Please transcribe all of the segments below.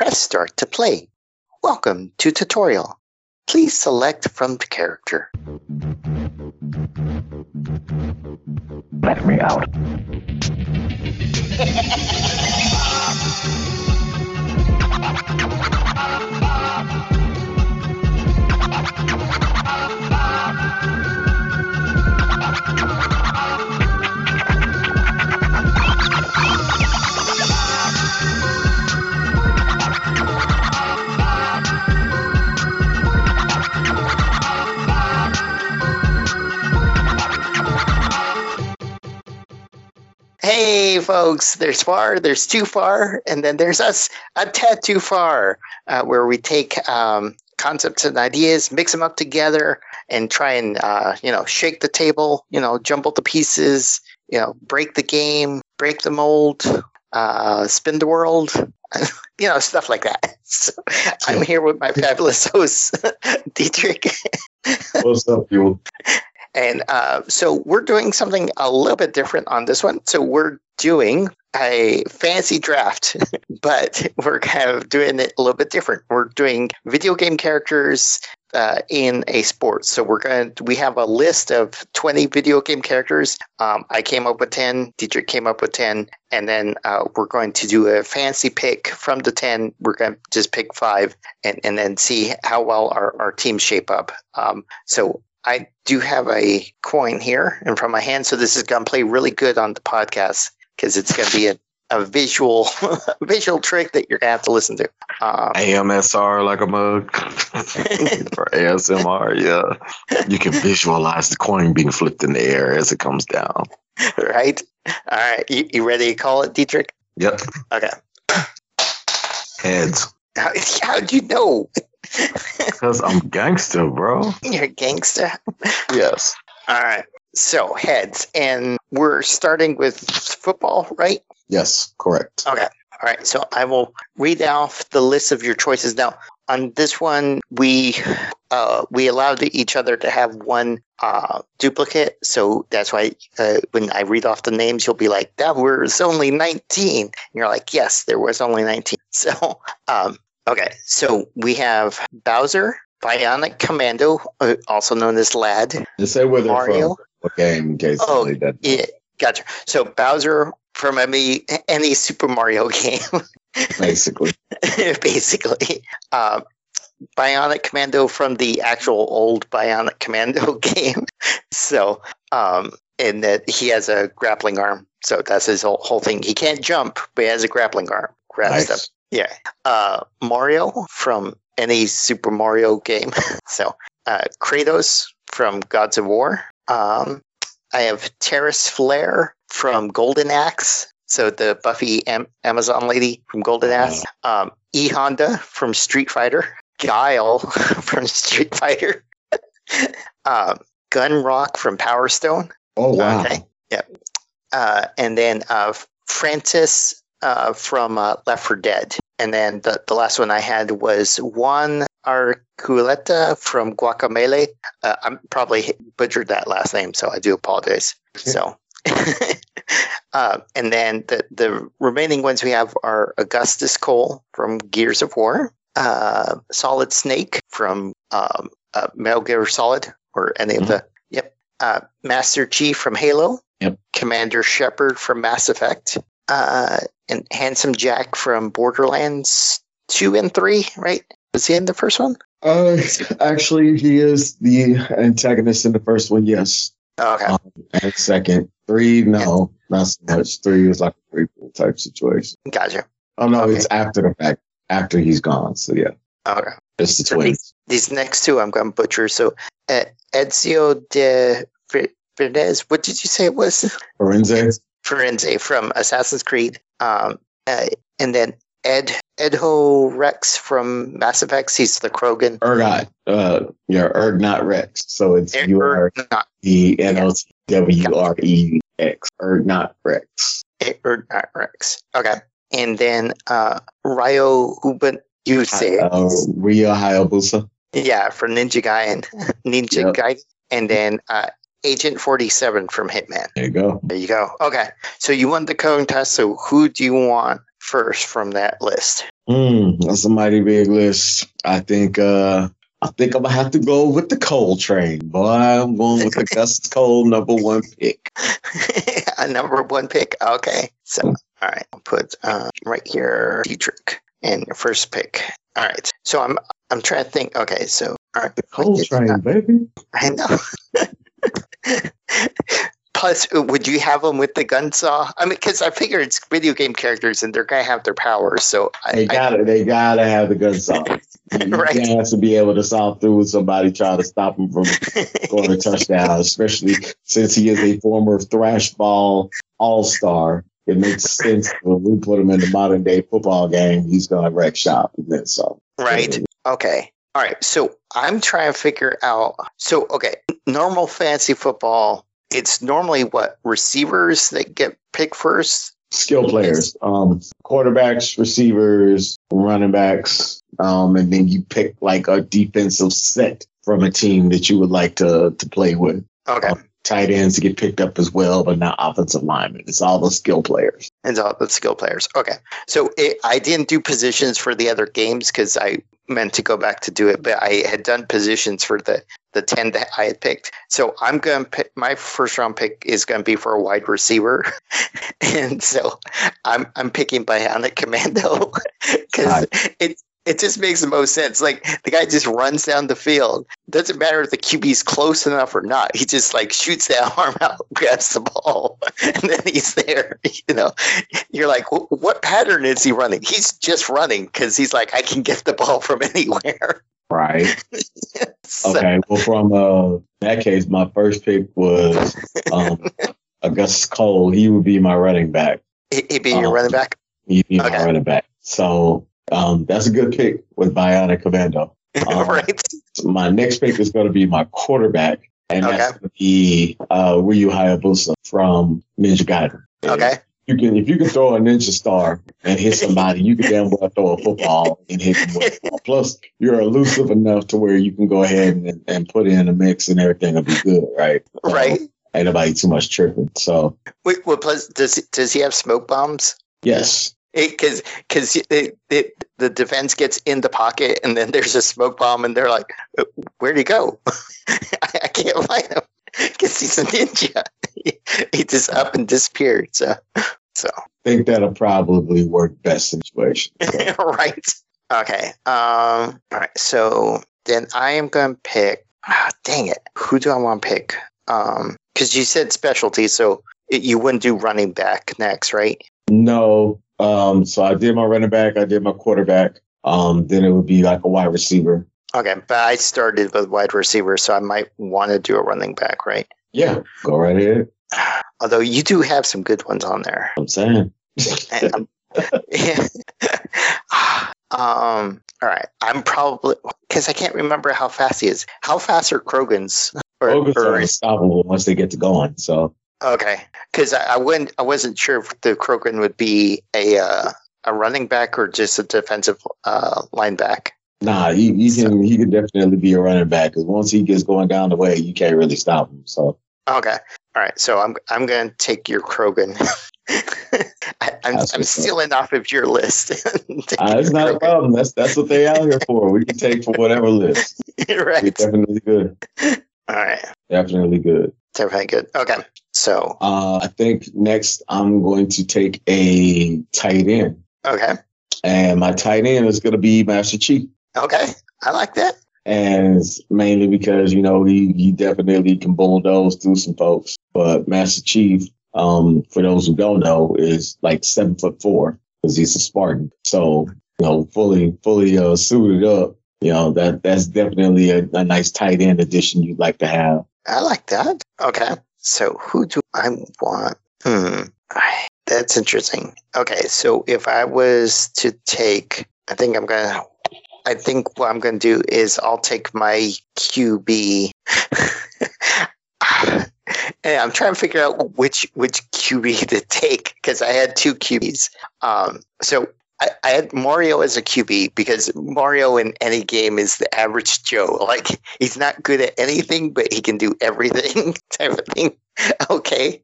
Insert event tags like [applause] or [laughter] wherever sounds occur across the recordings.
Press start to play. Welcome to tutorial. Please select from the character. Let me out. [laughs] Hey, folks, there's far, there's too far, and then there's us a tad too far, uh, where we take um, concepts and ideas, mix them up together, and try and, uh, you know, shake the table, you know, jumble the pieces, you know, break the game, break the mold, uh, spin the world, [laughs] you know, stuff like that. [laughs] So I'm here with my fabulous host, [laughs] Dietrich. What's up, you? And uh, so we're doing something a little bit different on this one. So we're doing a fancy draft, [laughs] but we're kind of doing it a little bit different. We're doing video game characters uh, in a sport. So we're going to, we have a list of 20 video game characters. Um, I came up with 10, Dietrich came up with 10, and then uh, we're going to do a fancy pick from the 10. We're going to just pick five and, and then see how well our, our teams shape up. Um, so I do have a coin here in front of my hand, so this is going to play really good on the podcast because it's going to be a, a visual [laughs] visual trick that you're going to have to listen to. Um, AMSR like a mug [laughs] for ASMR. Yeah, you can visualize the coin being flipped in the air as it comes down. right? All right, you, you ready to call it, Dietrich? Yep, Okay. heads. How, [laughs] how'd you know? Because I'm gangster, bro. You're gangster. Yes. All right. So heads, and we're starting with football, right? Yes, correct. Okay. All right. So I will read off the list of your choices. Now, on this one, we uh, we allowed each other to have one uh, duplicate. So that's why uh, when I read off the names, you'll be like, "That was only 19." And you're like, "Yes, there was only 19." [laughs] So, um, okay. So we have Bowser, Bionic Commando, uh, also known as Lad. Just say where they're Mario? from. Game? In case Oh. Yeah, gotcha. So Bowser from any any Super Mario [laughs] game. basically. [laughs] basically. Um, Bionic Commando from the actual old Bionic Commando [laughs] game. So, um, and that he has a grappling arm. So that's his whole, whole thing. He can't jump, but he has a grappling arm. Grab Nice. stuff. Yeah. Uh, Mario from any Super Mario game. [laughs] so, uh, Kratos from Gods of War. Um, I have Tyris Flare from Golden Axe. So the Buffy Am- Amazon lady from Golden Axe. Um, E Honda from Street Fighter. Guile [laughs] from Street Fighter. [laughs] um, Gunrock from Power Stone. Oh wow. Okay. Yep. Uh, and then uh, Francis uh, from uh, Left 4 Dead. And then the, the last one I had was Juan Arculeta from Guacamelee. Uh, I'm probably butchered that last name, so I do apologize. So, [laughs] uh, and then the, the remaining ones we have are Augustus Cole from Gears of War, uh, Solid Snake from um, uh, Metal Gear Solid, or any of the, yep, uh, Master Chief from Halo, Yep. Commander Shepard from Mass Effect, uh, and Handsome Jack from Borderlands 2 and 3, right? Was he in the first one? Uh, [laughs] actually, he is the antagonist in the first one. Yes. Okay. Um, and second, three, no, not so much. Three is like a prequel type situation. Gotcha. Oh no, Okay. it's after the fact, after he's gone. So yeah, Okay. it's the So twins. These next two I'm going to butcher. So, uh, Ezio de Fre- Fernandez, what did you say it was? Forense. Firenze from Assassin's Creed. Um, uh, and then Ed Edho Rex from Mass Effect. He's the Krogan. Ergot. Uh, yeah, Urdnot Wrex. So it's Er- U R not E N O T W R E X. Urdnot Wrex. or not Rex. Okay. And then uh, Ryo Uben, you say. Uh, Rio Hayabusa. Yeah, from Ninja Gaiden. [laughs] Ninja Yep. Gaiden. And then uh, Agent 47 from Hitman. There you go. There you go. Okay. So you won the contest. So who do you want first from that list? Mm, that's a mighty big list. I think uh I think I'm gonna have to go with the Cole train. Boy, I'm going with the [laughs] Gus Cole number one pick. [laughs] a number one pick. Okay. So, all right, I'll put uh, right here Dietrich and your first pick. All right. So I'm I'm trying to think. Okay. So all right. The Cole train, baby. I know. [laughs] [laughs] Plus, uh, would you have them with the gun saw? I mean, because I figure it's video game characters and they're gonna have their powers. So I, They gotta they gotta have the gun saw. [laughs] You Right. can't have to be able to saw through somebody trying to stop him from scoring a touchdown, [laughs] especially since he is a former thrash ball all star. It makes sense when we put him in the modern day football game, he's gonna wreck shop. And then so right. Okay. All right. So I'm trying to figure out. So okay, normal fantasy football. It's normally what receivers that get picked first. skill players, um, quarterbacks, receivers, running backs, um, and then you pick like a defensive set from a team that you would like to to play with. Okay. Tight ends to get picked up as well, but not offensive linemen. It's all the skill players. And all the skill players. Okay. So it, I didn't do positions for the other games because I meant to go back to do it, but I had done positions for the, the 10 that I had picked. So I'm going to pick my first round pick is going to be for a wide receiver. [laughs] and so I'm, I'm picking Bionic Commando [laughs] because it, it just makes the most sense. Like the guy just runs down the field. Doesn't matter if the QB's close enough or not. He just like shoots that [laughs] arm out, grabs the ball, [laughs] and then he's there. [laughs] You know, you're like, what pattern is he running? He's just running because he's like, I can get the ball from anywhere. Right. So- Okay. Well, from uh, that case, my first pick was um, Augustus Cole. He would be my running back. he, he'd be your Um, running back. He'd be Okay. my running back. So um, that's a good pick with Bionic Commando. [laughs] um, right. my next pick is going to be my quarterback, and that's Okay. going to be uh, Ryu Hayabusa from Ninja Gaiden. Okay. You can if you can throw a ninja star and hit somebody, you can damn well throw a football and hit them with it. [laughs] Plus, you're elusive enough to where you can go ahead and, and put in a mix and everything will be good, right? So, Right. Ain't nobody too much tripping. So Wait, what plus does does he have smoke bombs? yes, Because because it, it, the defense gets in the pocket and then there's a smoke bomb and they're like, "Uh, where'd he go? [laughs] I, I can't find him [laughs] because he's a ninja. [laughs] he, he just up and disappeared. So so I think that'll probably work best situation. So, right. Okay. Um. All right. So then I am going to pick. Ah, dang it. Who do I want to pick? Um. Because you said specialty, so it, you wouldn't do running back next, right? no, um, so I did my running back, I did my quarterback. Um, then it would be like a wide receiver. Okay, but I started with wide receiver, so I might want to do a running back, right? Yeah, go right ahead. [sighs] Although you do have some good ones on there. I'm saying. I'm- um. [laughs] [sighs] All right. I'm probably because I can't remember how fast he is. How fast are Krogan's? Or, or are unstoppable once they get to going. So okay, because I, I wouldn't. I wasn't sure if the Krogan would be a uh, a running back or just a defensive uh, lineback. nah, he, he can he can definitely be a running back because once he gets going down the way, you can't really stop him. So Okay. All right. So I'm I'm gonna take your Krogan. [laughs] I, I'm I'm stealing off of your list. [laughs] Uh, it's not a problem. That's that's what they out here for. We can take for whatever list. [laughs] Right. definitely good. All right. Definitely good. Definitely good. Okay. So Uh, I think next I'm going to take a tight end, okay. and my tight end is going to be Master Chief. Okay. I like that. and mainly because you know he he definitely can bulldoze through some folks. But Master Chief, um, for those who don't know, is like seven foot four because he's a Spartan. So you know, fully fully uh, suited up. You know that that's definitely a, a nice tight end addition you'd like to have. I like that. Okay. So who do I want? Hmm. That's interesting. Okay. So if I was to take, I think I'm gonna. I think what I'm gonna do is I'll take my QB. [laughs] and I'm trying to figure out which which QB to take because I had two QBs. Um, so I, I had Mario as a QB because Mario in any game is the average Joe. [laughs] Like he's not good at anything, but he can do everything [laughs] type of thing. [laughs] Okay.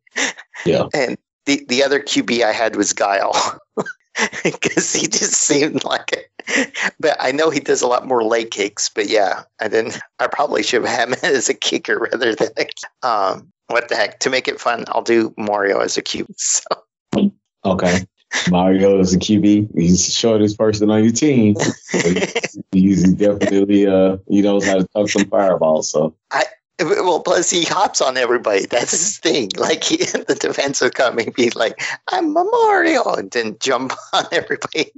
Yeah. And the, the other QB I had was Guile. because he just seemed like it. But I know he does a lot more leg kicks. But yeah, I didn't. I probably should have had him as a kicker rather than a. Um, what the heck? To make it fun, I'll do Mario as a QB. So Okay. Mario is a QB. He's the shortest person on your team. He's, [laughs] he's definitely uh he knows how to tuck some fireballs. So I well, plus he hops on everybody. That's his thing. Like he, the defensive coming, be like, "I'm a Mario," and then jump [laughs] on everybody.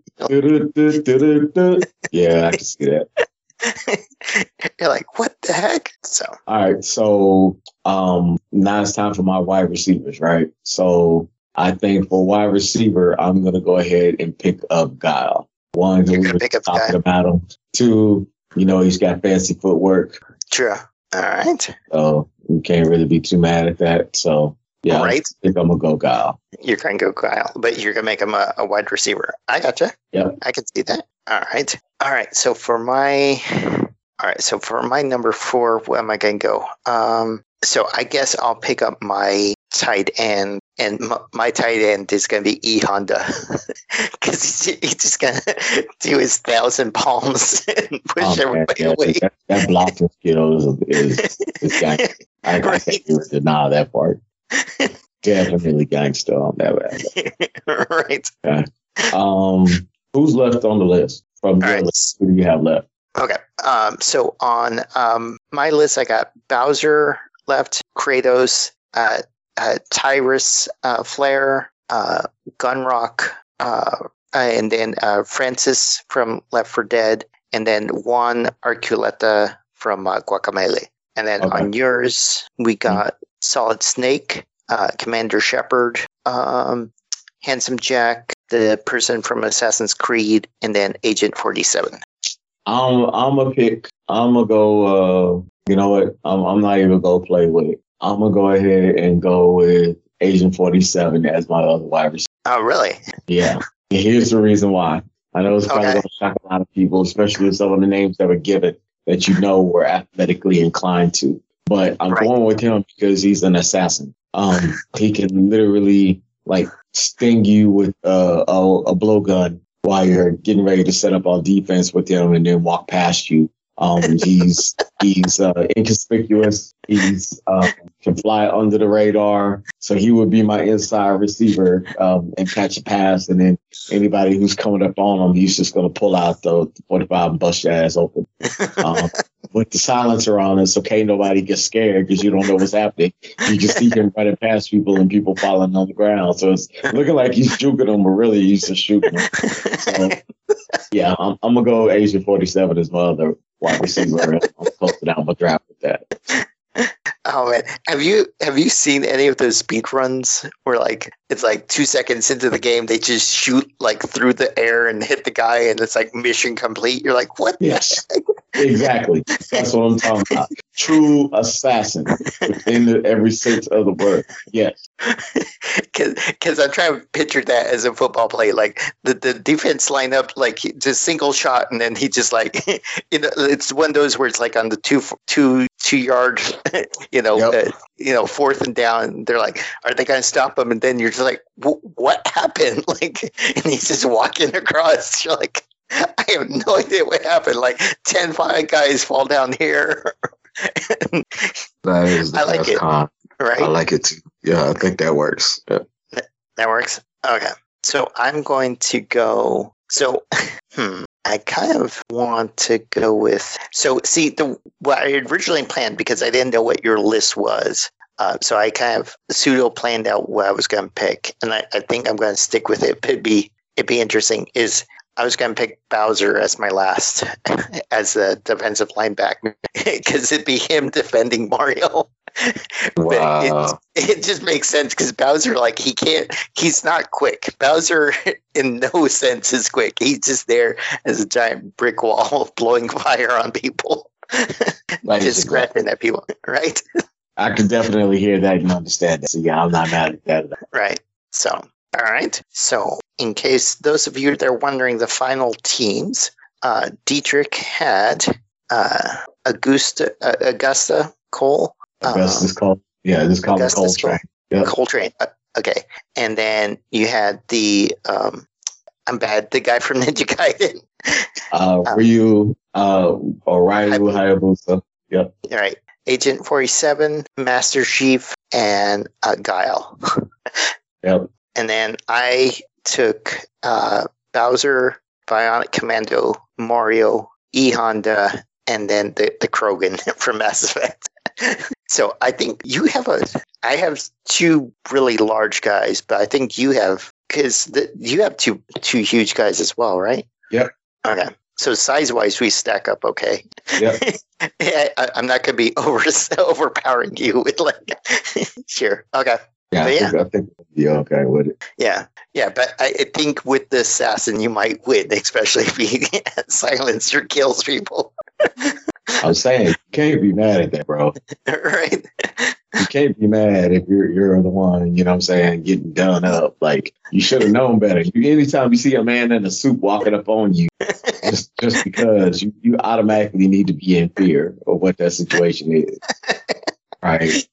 [laughs] yeah, I can see that. You're like, what the heck? So All right, so um now it's time for my wide receivers, right? So I think for wide receiver, I'm gonna go ahead and pick up Guile. One, we were pick up talking Guile. about him. Two, you know, he's got fancy footwork, true. All right, so you can't really be too mad at that. So yeah, right. I think I'm gonna go Guile. You're gonna go Guile, but you're gonna make him a, a wide receiver. I gotcha. Yeah, I can see that. All right. All right. So for my, all right. So for my number four, where am I gonna go? Um. So I guess I'll pick up my tight end, and m- my tight end is gonna be E Honda, [laughs] because he's, he's just gonna [laughs] do his thousand palms [laughs] and push Oh, everybody yeah, away. that, that blocking skill is, is, is gangster. I, I can't deny that part. Definitely gangster on that. right. Um, who's left on the list from your right. list? Who do you have left? Okay. Um, so on um, my list, I got Bowser left, Kratos, uh, uh, Tyris, uh, Flare, uh, Gunrock, uh, and then uh, Francis from Left 4 Dead, and then Juan Arculeta from uh, Guacamelee. And then Okay. on yours, we got Solid Snake, uh, Commander Shepard, um, Handsome Jack, the person from Assassin's Creed, and then Agent 47. I'm I'm gonna pick. I'm gonna go. Uh, you know what? I'm I'm not even gonna play with it. I'm gonna go ahead and go with Agent 47 as my other wide receiver. Oh, really? Yeah. And here's the reason why. I know it's probably Okay. going to shock a lot of people, especially with some of the names that were given that you know we're athletically inclined to. But I'm Right. going with him because he's an assassin. Um, he can literally like sting you with uh, a, a blowgun while you're getting ready to set up on defense with him, and then walk past you. Um, he's he's uh, inconspicuous. He's uh, can fly under the radar, so he would be my inside receiver um, and catch a pass, and then anybody who's coming up on him, he's just going to pull out the 45 and bust your ass open. Um, [laughs] with the silencer on, it's okay. Nobody gets scared because you don't know what's happening. You just see him running past people and people falling on the ground. So it's looking like he's juking them, but really he's just shooting them. So, [laughs] yeah, I'm, I'm gonna go Agent 47 as my other wide receiver. I'm close to down my draft with that. Oh man, have you have you seen any of those speed runs where like it's like two seconds into the game they just shoot like through the air and hit the guy and it's like mission complete? You're like, what? Yes. Exactly. That's what I'm talking about. True assassin in the, every sense of the word. Yes. [laughs] Because I'm trying to picture that as a football play, like the, the defense line up, like just single shot, and then he just like, [laughs] you know, it's one of those where it's like on the two two two yard, [laughs] you know, Yep. uh, you know, fourth and down. They're like, are they going to stop him? And then you're just like, what happened? [laughs] Like, and he's just walking across. You're like, I have no idea what happened. Like 10 five guys fall down here, That is the [laughs] I like it. con. right? I like it too. Yeah, I think that works. Yeah. That works. Okay. So I'm going to go. So, hmm. I kind of want to go with. So, see, the what I originally planned because I didn't know what your list was. Uh, so I kind of pseudo planned out what I was going to pick, and I, I think I'm going to stick with it. It'd be it'd be interesting. Is I was going to pick Bowser as my last [laughs] as the defensive linebacker [laughs] because it'd be him defending Mario. [laughs] But it- Wow. it just makes sense because Bowser, like, he can't, he's not quick. Bowser, [laughs] in no sense, is quick. He's just there as a giant brick wall [laughs] blowing fire on people, just scratching at people, right? I can definitely hear that and understand that. So yeah, I'm not mad at that. Right. So, all right. So, in case those of you that are wondering the final teams, uh, Dietrich had uh, Augusta, uh, Augusta Cole, Augustus Cole. Yeah, just call him Augustus Coltrane. Yep. Coltrane. Uh, okay. And then you had the um, I'm bad. The guy from [laughs] Ninja Gaiden. Uh, Um, Ryu, uh, O'Reilly Hayabusa. Yep. All right. Agent 47, Master Chief, and uh, Guile. [laughs] Yep. And then I took uh, Bowser, Bionic Commando, Mario, E Honda, and then the, the Krogan [laughs] from Mass Effect. So I think you have a. I have two really large guys, but I think you have because you have two two huge guys as well, right? Yep. Okay. So size wise, we stack up okay. Yep. [laughs] I, I'm not going to be [laughs] over overpowering you with like. [laughs] sure. Okay. Yeah, But I yeah. think, I think be okay with it. Yeah, yeah, but I, I think with the assassin you might win, especially if he silencer kills people, I'm saying you can't be mad at that, bro. [laughs] right? You can't be mad if you're you're the one, you know what I'm saying, getting done up. Like you should have known better. You anytime you see a man in a suit walking up on you, just just because you, you automatically need to be in fear of what that situation is. Right.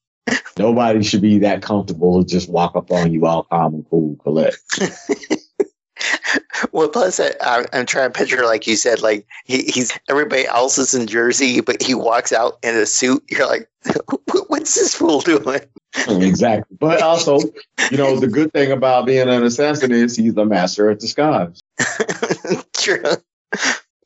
Nobody should be that comfortable to just walk up on you all calm and cool, collect. [laughs] [laughs] Well, plus uh, I, I- I'm trying to picture like you said, like he, he's everybody else is in Jersey, but he walks out in a suit. [laughs] You're like, [laughs] what's this fool doing? exactly. But also, you know, the good thing about being an assassin is he's a master of disguise. True.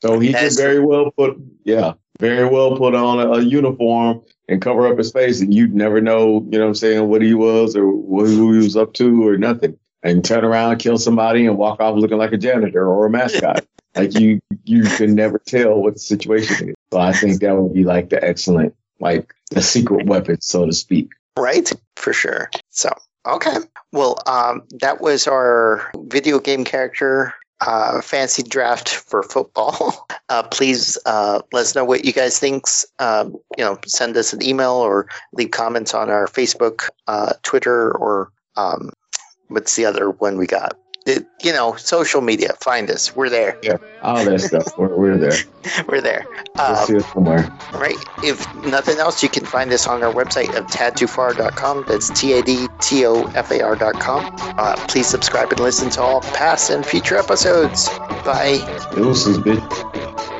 So he That's- could very well put, yeah, very well put on a, a uniform and cover up his face, and you'd never know, you know what I'm saying, what he was or wh- who he was up to or nothing. And turn around, kill somebody, and walk off looking like a janitor or a mascot. [laughs] like you, you can never tell what the situation is. So I think that would be like the excellent, like the secret weapon, so to speak. Right, for sure. So, okay. Well, um, that was our video game character uh, fancy draft for football. [laughs] Uh, please uh, let us know what you guys think. Um, you know, send us an email or leave comments on our Facebook, uh, Twitter, or um, what's the other one we got? It, you know, social media. Find us. We're there. Yeah, All that [laughs] stuff. We're, we're there. We're there. We'll Um, see us somewhere. Right. If nothing else, you can find us on our website of tadtoofar.com. That's T A D T O F A R.com. Uh, please subscribe and listen to all past and future episodes. Bye. Deuces, bitch.